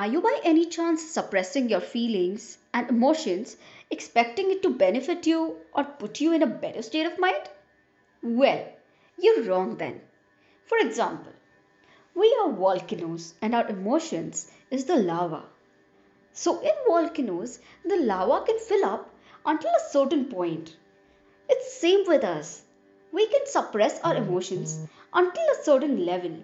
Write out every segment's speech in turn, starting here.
Are you by any chance suppressing your feelings and emotions, expecting it to benefit you or put you in a better state of mind? Well, you're wrong then. For example, we are volcanoes and our emotions is the lava. So in volcanoes, the lava can fill up until a certain point. It's same with us. We can suppress our emotions until a certain level,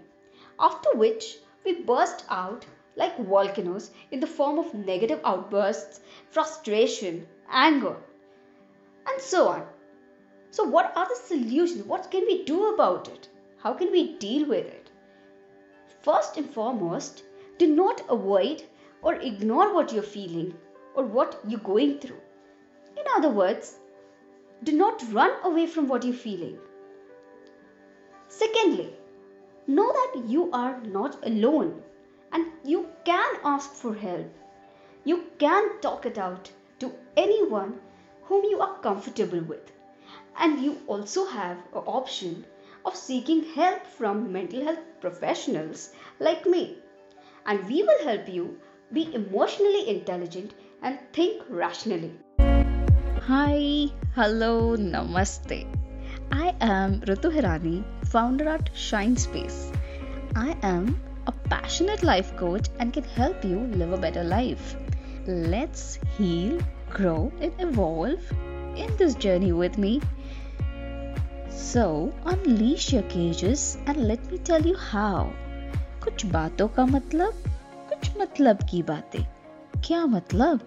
after which we burst out like volcanoes in the form of negative outbursts, frustration, anger, and so on. So, what are the solutions? What can we do about it? How can we deal with it? First and foremost, do not avoid or ignore what you're feeling or what you're going through. In other words, do not run away from what you're feeling. Secondly, know that you are not alone and you ask for help. You can talk it out to anyone whom you are comfortable with. And you also have an option of seeking help from mental health professionals like me. And we will help you be emotionally intelligent and think rationally. Hi, hello, namaste. I am Ritu Hirani, founder at Shine Space. I am a passionate life coach and can help you live a better life. Let's heal, grow, and evolve in this journey with me. So, unleash your cages and let me tell you how. कुछ बातों का मतलब कुछ मतलब की बातें क्या मतलब